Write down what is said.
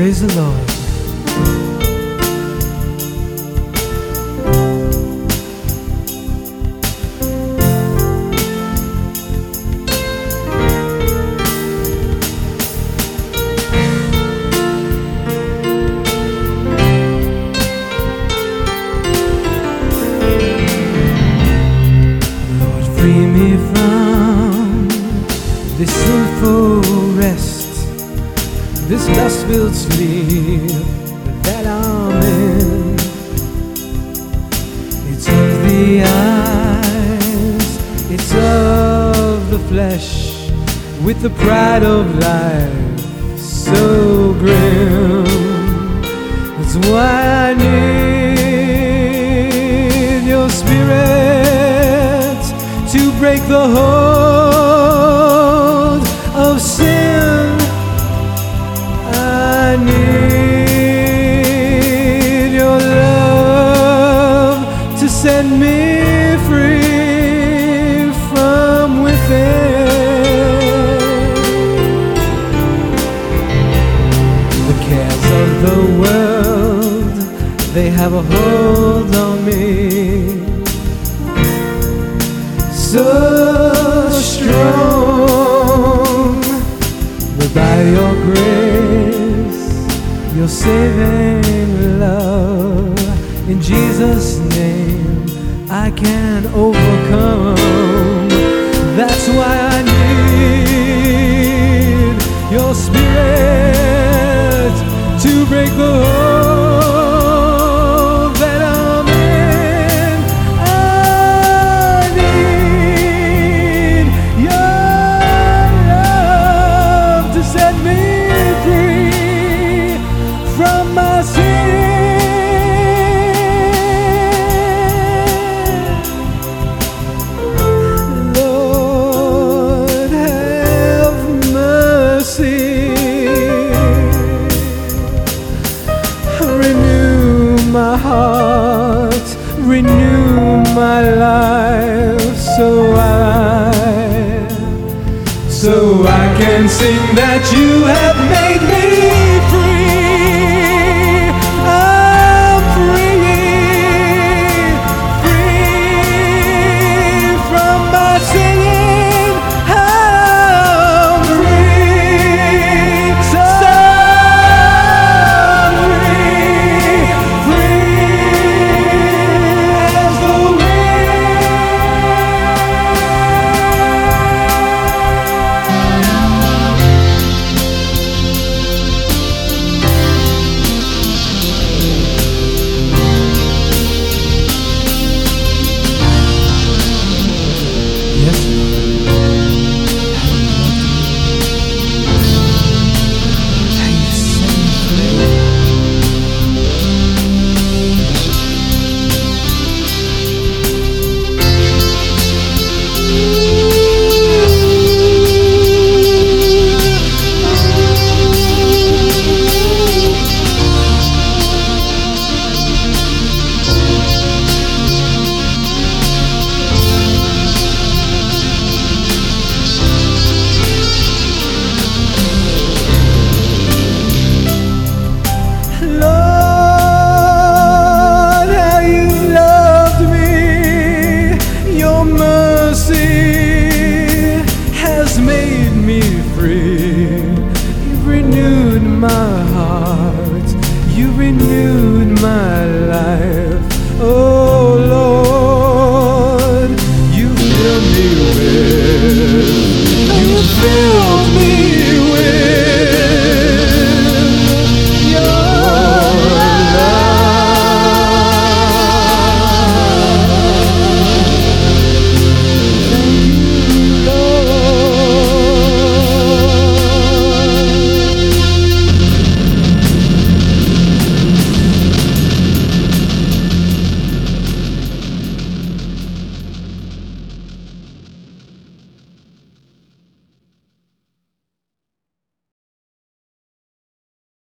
Praise the Lord. Free me from this sinful rest, this lust-filled sleep that I'm in. It's of the eyes, it's of the flesh, with the pride of life so grim. That's why I need your spirit to break the hold I need your love to set me free from within. The cares of the world, they have a hold on me. So strong, but by your grace, your saving love, in Jesus' name, I can overcome. So I can sing that you have made me free. heart. You renewed my life. Oh Lord, you filled me with. You filled me with.